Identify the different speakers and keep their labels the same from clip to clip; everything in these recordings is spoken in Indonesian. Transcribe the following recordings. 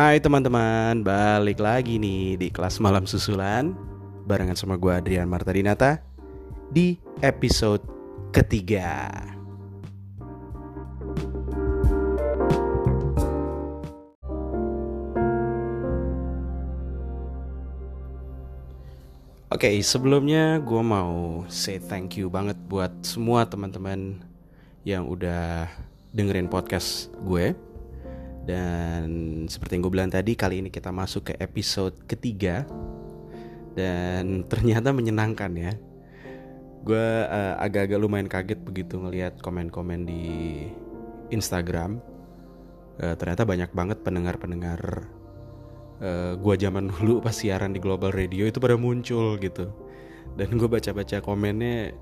Speaker 1: Hai teman-teman, balik lagi nih di kelas malam susulan Barengan sama gue Adrian Marta Dinata Di episode ketiga. Oke, okay, sebelumnya gue mau say thank you banget buat semua teman-teman yang udah dengerin podcast gue dan seperti yang gue bilang tadi, kali ini kita masuk ke episode ketiga dan ternyata menyenangkan ya. Gue uh, agak-agak lumayan kaget begitu ngelihat komen-komen di Instagram. Uh, ternyata banyak banget pendengar-pendengar uh, gue zaman dulu pas siaran di Global Radio itu pada muncul gitu. Dan gue baca-baca komennya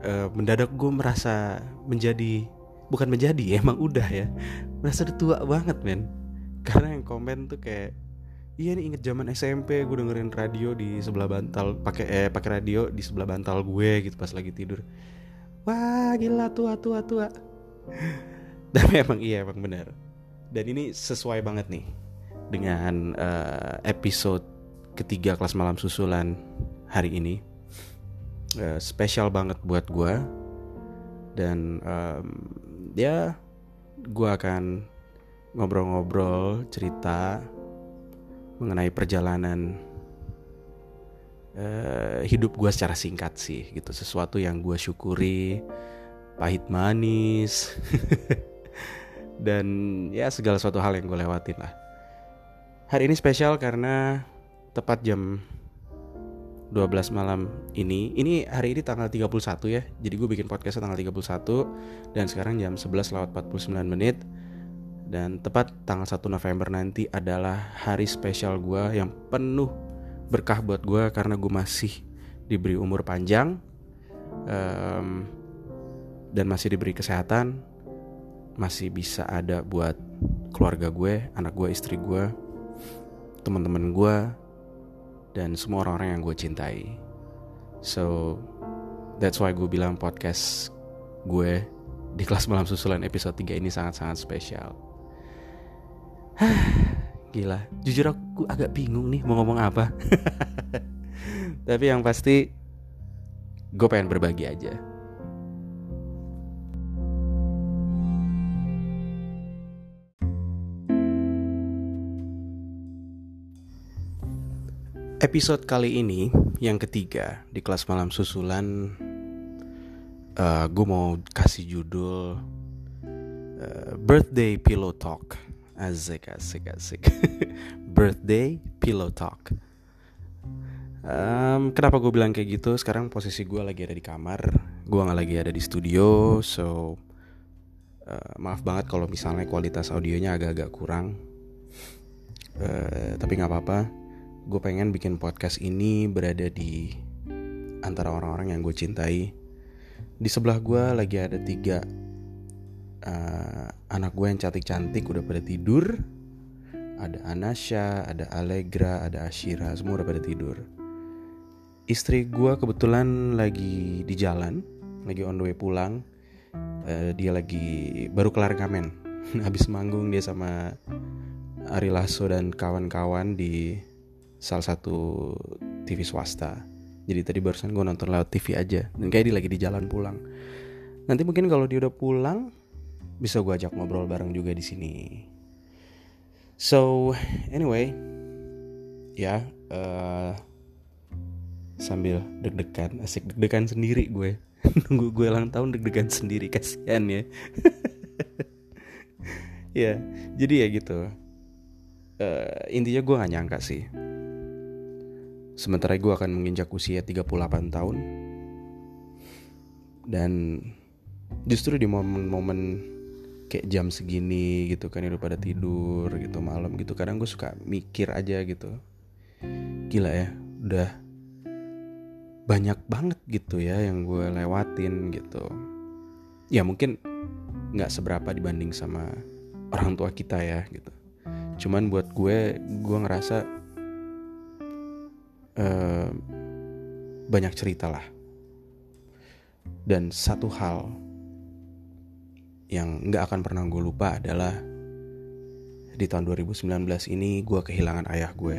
Speaker 1: uh, mendadak gue merasa menjadi bukan menjadi emang udah ya. Merasa tua banget men. Karena yang komen tuh kayak iya nih inget zaman SMP gue dengerin radio di sebelah bantal pakai eh pakai radio di sebelah bantal gue gitu pas lagi tidur. Wah gila tua tua tua. Tapi emang iya emang benar. Dan ini sesuai banget nih dengan uh, episode ketiga kelas malam susulan hari ini. Uh, spesial banget buat gue dan um, ya gue akan ngobrol-ngobrol cerita mengenai perjalanan uh, hidup gue secara singkat sih gitu. Sesuatu yang gue syukuri pahit manis dan ya segala suatu hal yang gue lewatin lah. Hari ini spesial karena tepat jam 12 malam ini. Ini hari ini tanggal 31 ya. Jadi gue bikin podcastnya tanggal 31 Dan sekarang jam 11 lewat 49 menit. Dan tepat tanggal 1 November nanti adalah hari spesial gue Yang penuh berkah buat gue Karena gue masih diberi umur panjang um, Dan masih diberi kesehatan Masih bisa ada buat keluarga gue Anak gue, istri gue Teman-teman gue dan semua orang-orang yang gue cintai. So that's why gue bilang podcast gue di kelas malam susulan episode 3 ini sangat-sangat spesial. Gila, jujur aku agak bingung nih mau ngomong apa. Tapi yang pasti gue pengen berbagi aja. Episode kali ini yang ketiga di kelas malam susulan uh, Gue mau kasih judul uh, Birthday Pillow Talk. Asik asik asik. Birthday Pillow Talk. Um, Kenapa gue bilang kayak gitu? Sekarang posisi gue lagi ada di kamar Gue gak lagi ada di studio So uh, Maaf banget kalau misalnya kualitas audionya agak-agak kurang. Uh, Tapi gak apa-apa gue pengen bikin podcast ini berada di antara orang-orang yang gue cintai. Di sebelah gue lagi ada tiga uh, anak gue yang cantik-cantik udah pada tidur. Ada Anasha, ada Allegra, ada Ashira, semua udah pada tidur. Istri gue kebetulan lagi di jalan, lagi on the way pulang. Uh, dia lagi baru kelar ngamen, habis manggung dia sama Ari Lasso dan kawan-kawan di salah satu TV swasta. Jadi tadi barusan gue nonton lewat TV aja. Dan kayak dia lagi di jalan pulang. Nanti mungkin kalau dia udah pulang bisa gue ajak ngobrol bareng juga di sini. So anyway ya uh, sambil deg-degan asik deg-degan sendiri gue. Nunggu gue ulang tahun deg-degan sendiri kasihan ya. Ya jadi ya gitu. Uh, intinya gue gak nyangka sih Sementara gue akan menginjak usia 38 tahun. Dan justru di momen-momen kayak jam segini gitu kan udah pada tidur gitu malam gitu kadang gue suka mikir aja gitu. Gila ya udah banyak banget gitu ya yang gue lewatin gitu. Ya mungkin nggak seberapa dibanding sama orang tua kita ya gitu. Cuman buat gue gue ngerasa uh, banyak cerita lah. Dan satu hal yang nggak akan pernah gue lupa adalah di tahun 2019 ini gue kehilangan ayah gue.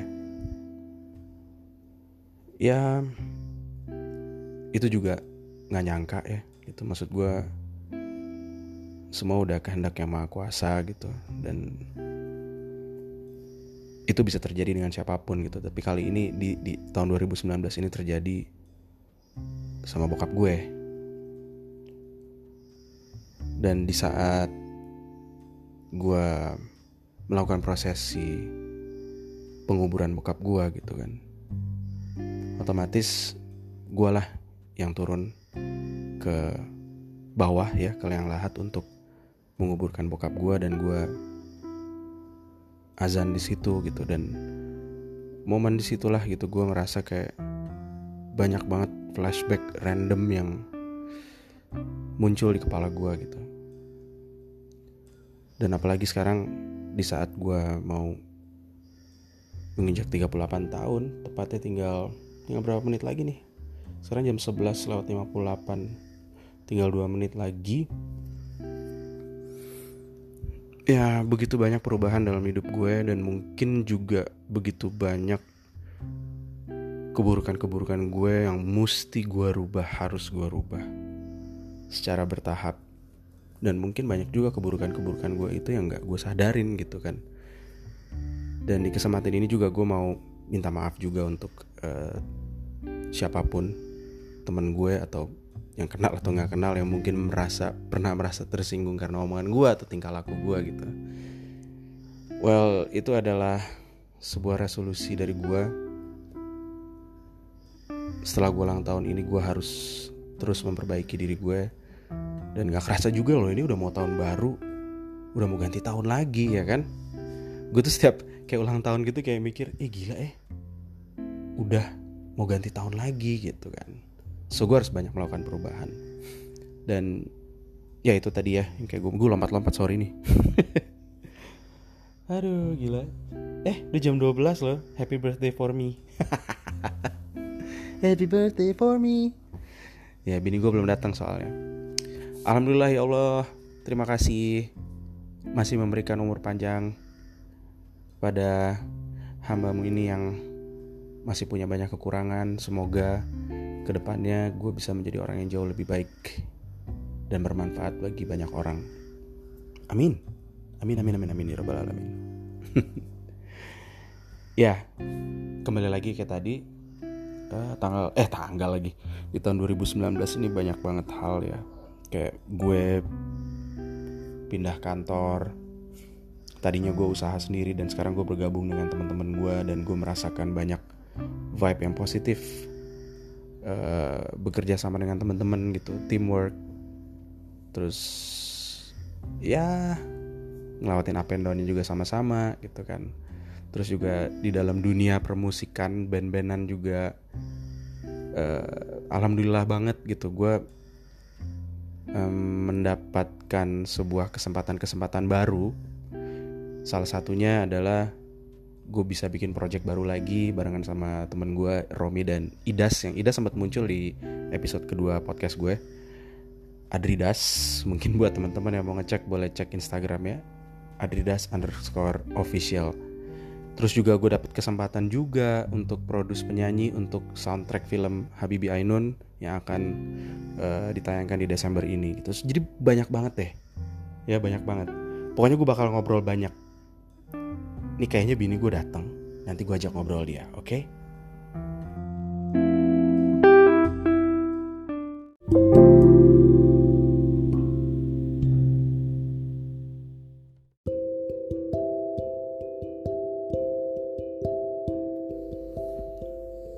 Speaker 1: Ya, itu juga nggak nyangka ya. Itu maksud gue semua udah kehendak yang maha kuasa gitu dan itu bisa terjadi dengan siapa pun gitu. Tapi kali ini di, di tahun 2019 ini terjadi sama bokap gue. Dan di saat gue melakukan prosesi penguburan bokap gue gitu kan otomatis gue lah yang turun ke bawah ya ke yang lahat untuk menguburkan bokap gue dan gue azan di situ gitu. Dan momen di situlah gitu gue ngerasa kayak banyak banget flashback random yang muncul di kepala gue gitu. Dan apalagi sekarang di saat gue mau menginjak 38 tahun tepatnya tinggal tinggal berapa menit lagi nih? Sekarang jam 11 lewat 58 tinggal 2 menit lagi ya begitu banyak perubahan dalam hidup gue dan mungkin juga begitu banyak keburukan-keburukan gue yang mesti gue rubah harus gue rubah secara bertahap. Dan mungkin banyak juga keburukan-keburukan gue itu yang gak gue sadarin gitu kan. Dan di kesempatan ini juga gue mau minta maaf juga untuk uh, siapa pun teman gue atau yang kenal atau nggak kenal yang mungkin merasa pernah merasa tersinggung karena omongan gue atau tingkah laku gue gitu. Well itu adalah sebuah resolusi dari gue. Setelah gue ulang tahun ini gue harus terus memperbaiki diri gue dan gak kerasa juga loh ini udah mau tahun baru. Udah mau ganti tahun lagi ya kan? Gue tuh setiap kayak ulang tahun gitu kayak mikir eh gila eh. Udah mau ganti tahun lagi gitu kan so gue harus banyak melakukan perubahan. Dan ya itu tadi ya yang kayak gue gue lompat-lompat sorry nih. Aduh gila. Eh udah jam 12 loh. Happy birthday for me. Happy birthday for me. Ya bini gue belum datang soalnya. Alhamdulillah ya Allah. Terima kasih. Masih memberikan umur panjang pada hambamu ini yang masih punya banyak kekurangan. Semoga ke depannya gue bisa menjadi orang yang jauh lebih baik dan bermanfaat bagi banyak orang. Amin. Amin amin amin amin ya rabbal alamin. ya, kembali lagi kayak tadi uh, tanggal eh tanggal lagi di tahun 2019 ini banyak banget hal ya. Kayak gue pindah kantor. Tadinya gue usaha sendiri dan sekarang gue bergabung dengan teman-teman gue dan gue merasakan banyak vibe yang positif uh, bekerja sama dengan teman-teman gitu teamwork. Terus ya ngelawatin up and downnya juga sama-sama gitu kan. Terus juga di dalam dunia permusikan band-bandan juga uh, alhamdulillah banget gitu. Gue um, mendapatkan sebuah kesempatan-kesempatan baru. Salah satunya adalah gue bisa bikin project baru lagi barengan sama temen gue Romi dan Idas. Yang Idas sempat muncul di episode kedua podcast gue. Adridas mungkin buat teman-teman yang mau ngecek boleh cek Instagramnya. Adridas underscore official. Terus juga gue dapet kesempatan juga untuk produce penyanyi untuk soundtrack film Habibi Ainun yang akan uh, ditayangkan di Desember ini. Gitu jadi banyak banget deh. Ya banyak banget. Pokoknya gue bakal ngobrol banyak Nih kayaknya bini gue datang. Nanti gue ajak ngobrol dia, oke? Okay?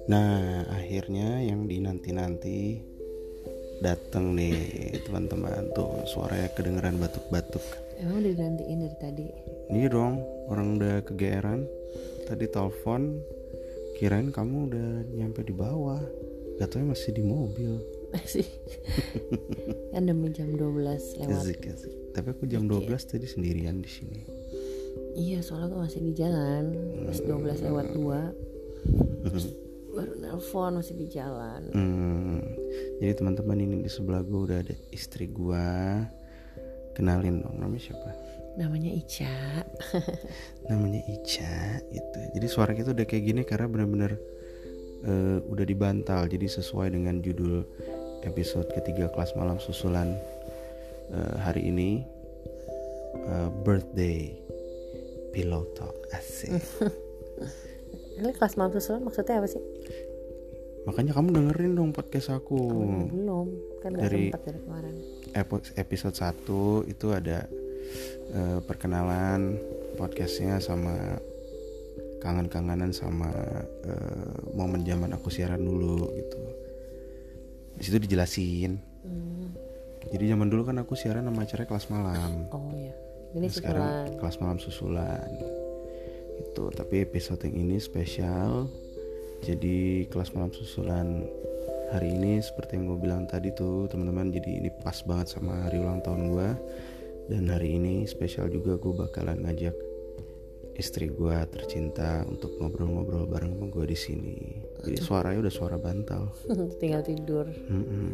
Speaker 1: Nah, akhirnya yang dinanti-nanti datang nih teman-teman tuh suaranya kedengeran batuk-batuk.
Speaker 2: Tadi
Speaker 1: telepon, kirain kamu udah nyampe di bawah. Tau masih di mobil.
Speaker 2: Masih. kan demi jam 12 lewat.
Speaker 1: Asik, asik. Tapi aku jam 12 tadi sendirian di sini.
Speaker 2: Iya, soalnya aku masih di jalan. Pas 12 lewat 2. baru nelpon masih di jalan.
Speaker 1: Hmm. Jadi teman-teman ini di sebelah gue udah ada istri gue. Kenalin dong namanya siapa?
Speaker 2: Namanya Ica.
Speaker 1: namanya Ica gitu jadi suara kita udah kayak gini karena benar-benar eh, udah dibantal jadi sesuai dengan judul episode ketiga kelas malam susulan eh, hari ini eh, birthday pillow talk asik
Speaker 2: Ini kelas malam susulan maksudnya apa sih?
Speaker 1: makanya kamu dengerin dong podcast aku
Speaker 2: Oh, belum. Kan
Speaker 1: Dari-
Speaker 2: sempat dari kemarin.
Speaker 1: Episode 1 itu ada eh, perkenalan podcastnya sama kangen-kangenan sama eh, momen zaman aku siaran dulu gitu. Di situ dijelasin.
Speaker 2: Hmm.
Speaker 1: Jadi zaman dulu kan aku siaran sama acara kelas malam.
Speaker 2: Oh ya. Ini
Speaker 1: Nah, sekarang kelas malam susulan. Itu, tapi episode yang ini spesial. Jadi kelas malam susulan hari ini seperti yang gue bilang tadi tuh teman-teman jadi ini pas banget sama hari ulang tahun gue dan hari ini spesial juga gue bakalan ngajak istri gue tercinta untuk ngobrol-ngobrol bareng sama gue di sini. Jadi suaranya udah suara bantal.
Speaker 2: Tinggal tidur.
Speaker 1: Mm-mm.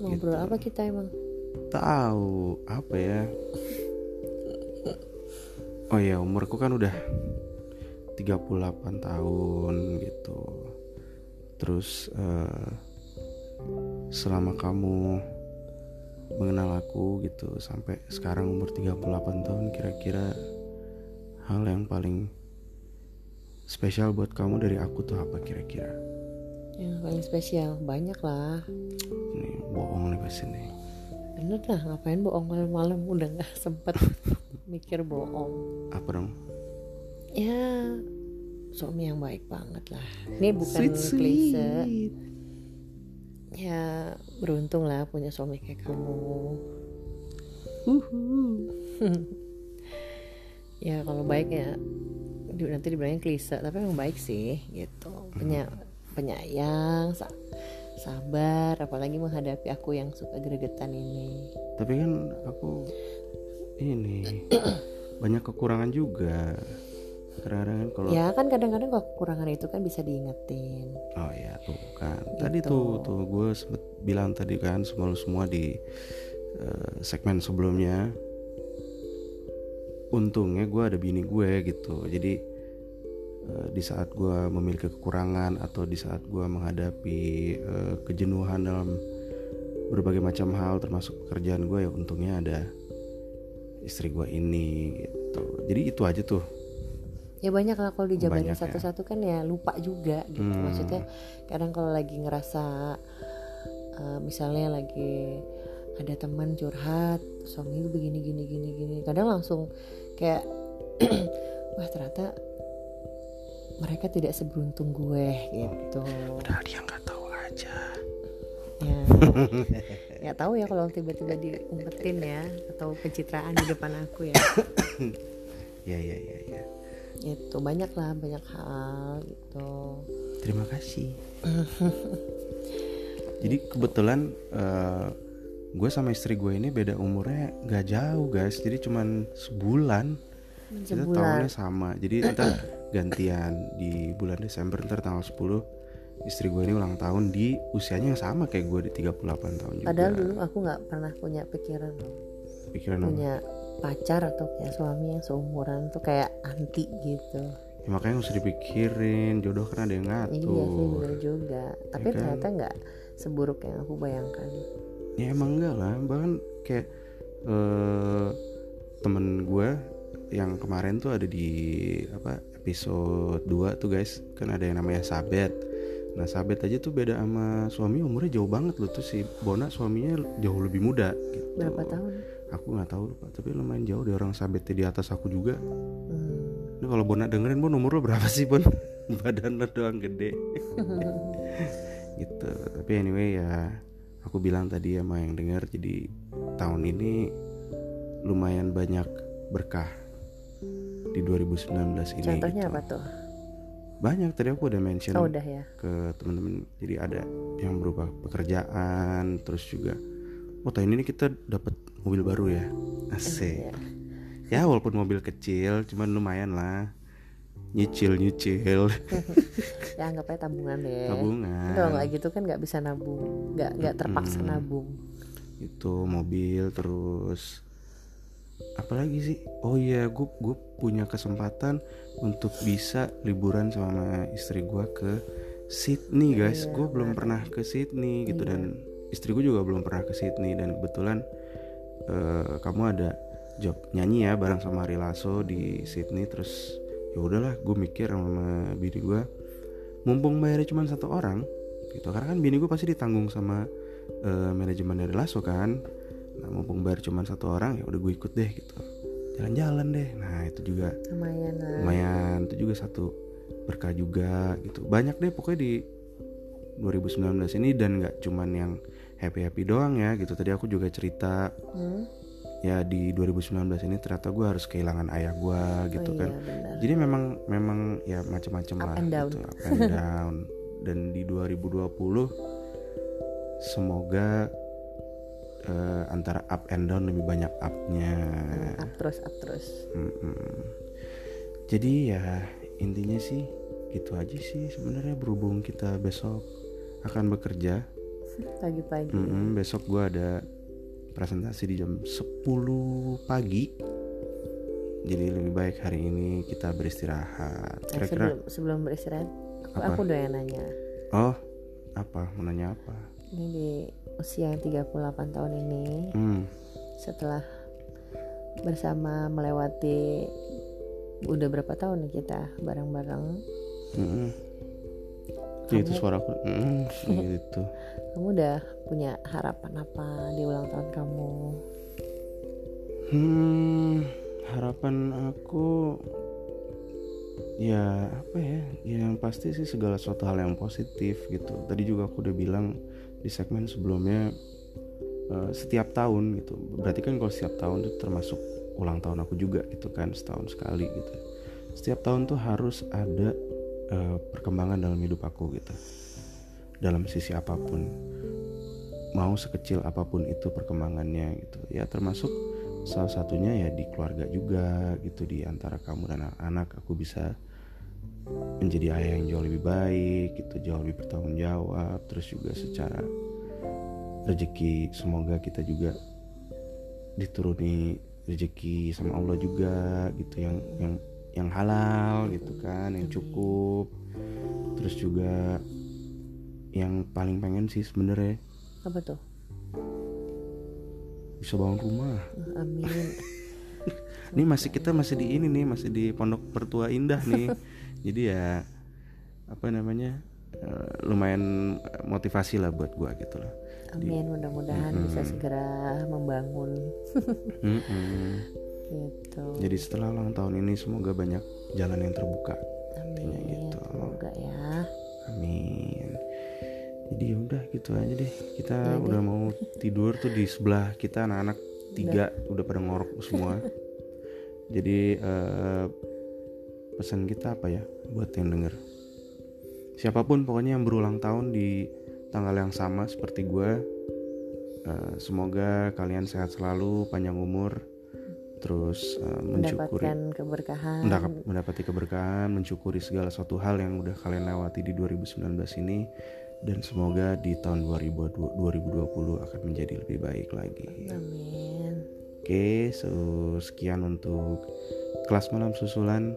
Speaker 2: Ngobrol apa kita emang?
Speaker 1: tahu apa ya oh ya umurku kan udah 38 tahun gitu terus eh, selama kamu gitu sampai sekarang umur 38 tahun kira-kira hal yang paling spesial buat kamu dari aku tuh apa kira-kira
Speaker 2: Yang paling spesial banyak lah.
Speaker 1: ini bohong nih pasti nih
Speaker 2: Bener lah ngapain bohong malam-malam udah nggak sempet mikir bohong.
Speaker 1: apa dong
Speaker 2: Ya suami yang baik banget lah. Ini bukan
Speaker 1: Sweet,
Speaker 2: klise. Ya beruntung lah punya suami kayak kamu. ya kalau baik ya nanti dibilangin klise tapi emang baik sih gitu. Penya, penyayang sa- sabar apalagi menghadapi aku yang suka gregetan ini.
Speaker 1: Tapi kan aku ini banyak kekurangan juga. Kadang-kadang kan kalau
Speaker 2: ya kan kadang-kadang kekurangan itu kan bisa diingetin.
Speaker 1: Oh ya tuh kan. Tadi
Speaker 2: Gitu.
Speaker 1: tuh tuh gue sempet bilang tadi kan semua semua di eh, segmen sebelumnya untungnya gue ada bini gue gitu jadi eh, di saat gue memiliki kekurangan atau di saat gue menghadapi eh, kejenuhan dalam berbagai macam hal termasuk pekerjaan gue ya untungnya ada istri gue ini gitu jadi itu aja tuh
Speaker 2: ya banyak lah kalau dijabarin
Speaker 1: ya.
Speaker 2: satu-satu kan ya lupa juga gitu
Speaker 1: Hmm.
Speaker 2: maksudnya kadang kalau lagi ngerasa eh, misalnya lagi ada teman curhat suami gue begini gini gini gini. Kadang langsung kayak wah ternyata mereka tidak seberuntung gue gitu.
Speaker 1: Padahal dia nggak tahu aja.
Speaker 2: Ya. Nggak tahu ya kalau tiba-tiba diumpetin ya atau pencitraan di depan aku ya.
Speaker 1: Ya ya ya ya.
Speaker 2: Itu banyak lah banyak hal gitu.
Speaker 1: Terima kasih. Jadi kebetulan eh, gue sama istri gue ini beda umurnya nggak jauh guys. Jadi cuman sebulan. Kita
Speaker 2: Sebulan.
Speaker 1: tahunnya sama. Jadi ntar gantian di bulan Desember ntar tanggal 10 istri gue ini ulang tahun di usianya yang sama kayak gue di 38 tahun juga.
Speaker 2: Padahal dulu aku nggak pernah punya pikiran loh,
Speaker 1: Pikiran apa?
Speaker 2: punya pacar atau punya suami yang seumuran tuh kayak anti gitu.
Speaker 1: Ya, makanya usah dipikirin jodoh kan ada yang
Speaker 2: Iya sih
Speaker 1: ngatur.
Speaker 2: bener juga. Tapi
Speaker 1: kan?
Speaker 2: ternyata nggak seburuk yang aku bayangkan.
Speaker 1: Ya emang enggak lah. Bahkan kayak eh temen gue yang kemarin tuh ada di apa episode 2 tuh guys. Kan ada yang namanya Sabet. Nah Sabet aja tuh beda sama suami umurnya jauh banget loh tuh si Bona. Suaminya jauh lebih muda gitu.
Speaker 2: Berapa tahun?
Speaker 1: aku nggak tahu lupa tapi lumayan jauh deh orang Sabetnya di atas aku juga.
Speaker 2: Hmm.
Speaker 1: ini kalau Bona dengerin Bon umur lo berapa sih Bon? Badan lo doang gede. Gitu. Tapi anyway ya aku bilang tadi sama yang denger jadi tahun ini lumayan banyak berkah di 2019 ini
Speaker 2: Contohnya
Speaker 1: gitu.
Speaker 2: apa tuh?
Speaker 1: banyak tadi aku udah mention
Speaker 2: Oh udah ya.
Speaker 1: ke teman-teman jadi ada yang berubah pekerjaan terus juga oh tahun ini kita dapat mobil baru ya asik
Speaker 2: Iya.
Speaker 1: ya walaupun mobil kecil cuman lumayan lah nyicil nyicil
Speaker 2: Ya anggap aja tabungan deh.
Speaker 1: tabungan
Speaker 2: Kalau nggak gitu kan nggak bisa nabung, nggak nggak terpaksa
Speaker 1: Mm-mm.
Speaker 2: nabung.
Speaker 1: itu mobil terus apalagi sih oh iya gue gue punya kesempatan untuk bisa liburan sama istri gue ke Sydney guys
Speaker 2: Iya,
Speaker 1: gue belum pernah ke Sydney gitu
Speaker 2: Iya.
Speaker 1: dan istri gue juga belum pernah ke Sydney dan kebetulan eh, kamu ada job nyanyi ya bareng sama Ari Lasso di Sydney terus ya udahlah gue mikir sama bini gue mumpung bayarnya cuma satu orang gitu. Karena kan bini gue pasti ditanggung sama eh, manajemen dari Lasso kan. Nah mumpung bayar cuma satu orang ya udah gue ikut deh gitu. Jalan-jalan deh. Nah itu juga
Speaker 2: lumayan lah.
Speaker 1: lumayan. Itu juga satu berkah juga gitu. Banyak deh pokoknya di 2019 ini dan nggak cuman yang happy happy doang ya gitu. Tadi aku juga cerita
Speaker 2: Hmm?
Speaker 1: Ya di 2019 ini ternyata gue harus kehilangan ayah gue gitu
Speaker 2: oh,
Speaker 1: kan
Speaker 2: iya, benar.
Speaker 1: jadi memang memang ya macam-macam lah
Speaker 2: and down.
Speaker 1: gitu up and down dan di 2020 semoga eh, antara up and down lebih banyak upnya
Speaker 2: Hmm, up terus up terus
Speaker 1: Mm-mm. Jadi ya intinya sih gitu aja sih sebenarnya berhubung kita besok akan bekerja.
Speaker 2: pagi-pagi
Speaker 1: Mm-mm, besok gua ada presentasi di jam 10 pagi. Jadi lebih baik hari ini kita beristirahat.
Speaker 2: Nah,
Speaker 1: Kira-kira
Speaker 2: sebelum sebelum beristirahat aku,
Speaker 1: Apa?
Speaker 2: aku udah yang nanya
Speaker 1: oh apa mau nanya apa?
Speaker 2: ini di usia yang 38 tahun ini
Speaker 1: Hmm.
Speaker 2: setelah bersama melewati udah berapa tahun nih kita bareng-bareng
Speaker 1: mm-mm. Itu suara aku. Mm, gitu.
Speaker 2: kamu udah punya harapan apa di ulang tahun kamu
Speaker 1: Hmm, harapan aku ya apa ya? Yang pasti sih segala sesuatu hal yang positif gitu. Tadi juga aku udah bilang di segmen sebelumnya eh, setiap tahun gitu. Berarti kan kalau setiap tahun itu termasuk ulang tahun aku juga gitu kan setahun sekali gitu. Setiap tahun tuh harus ada eh, perkembangan dalam hidup aku gitu. Dalam sisi apa pun. Mau sekecil apa pun itu perkembangannya gitu. Ya termasuk salah satunya ya di keluarga juga gitu di antara kamu dan anak-anak aku bisa menjadi ayah yang jauh lebih baik gitu jauh lebih bertanggung jawab terus juga secara rezeki semoga kita juga dituruni rezeki sama Allah juga gitu yang yang yang halal gitu kan yang cukup terus juga yang paling pengen sih sebenarnya
Speaker 2: apa tuh
Speaker 1: bisa bangun rumah
Speaker 2: amin
Speaker 1: Ini masih kita masih di ini nih, masih di Pondok Pertua Indah nih. Jadi ya apa namanya? eh, lumayan motivasi lah buat gua gitu loh.
Speaker 2: amin mudah-mudahan bisa segera membangun
Speaker 1: Mm-mm.
Speaker 2: Gitu
Speaker 1: Jadi setelah ulang tahun ini semoga banyak jalan yang terbuka.
Speaker 2: amin
Speaker 1: gitu.
Speaker 2: semoga ya
Speaker 1: Amin. Jadi ya udah gitu aja deh. Kita
Speaker 2: Ya
Speaker 1: udah mau tidur tuh di sebelah kita anak-anak tiga udah pada ngorok semua. Jadi eh, pesan kita apa ya buat yang denger? Siapa pun pokoknya yang berulang tahun di tanggal yang sama seperti gue, eh, semoga kalian sehat selalu, panjang umur, terus eh, mensyukuri
Speaker 2: mendapatkan keberkahan
Speaker 1: mendapat- mendapati keberkahan, mensyukuri segala suatu hal yang udah kalian lewati di 2019 ini dan semoga di tahun 2020 2020 akan menjadi lebih baik lagi.
Speaker 2: amin
Speaker 1: Oke, so sekian untuk kelas malam susulan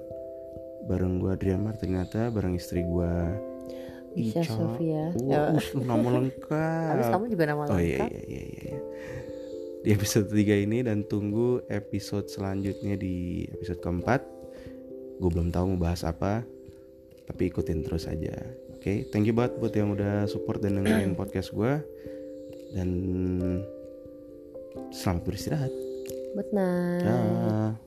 Speaker 1: bareng gua Adrian Martinata, bareng istri gua
Speaker 2: Isya
Speaker 1: Ica.
Speaker 2: Sofia.
Speaker 1: Us, nama lengkap.
Speaker 2: habis kamu juga nama
Speaker 1: Oh iya
Speaker 2: lengkap
Speaker 1: iya iya iya. Di episode 3 ini dan tunggu episode selanjutnya di episode keempat. Gue belum tahu mau bahas apa, tapi ikutin terus aja. Oke, thank you banget buat yang udah support dan dengerin podcast gue. Dan selamat beristirahat.
Speaker 2: Good night.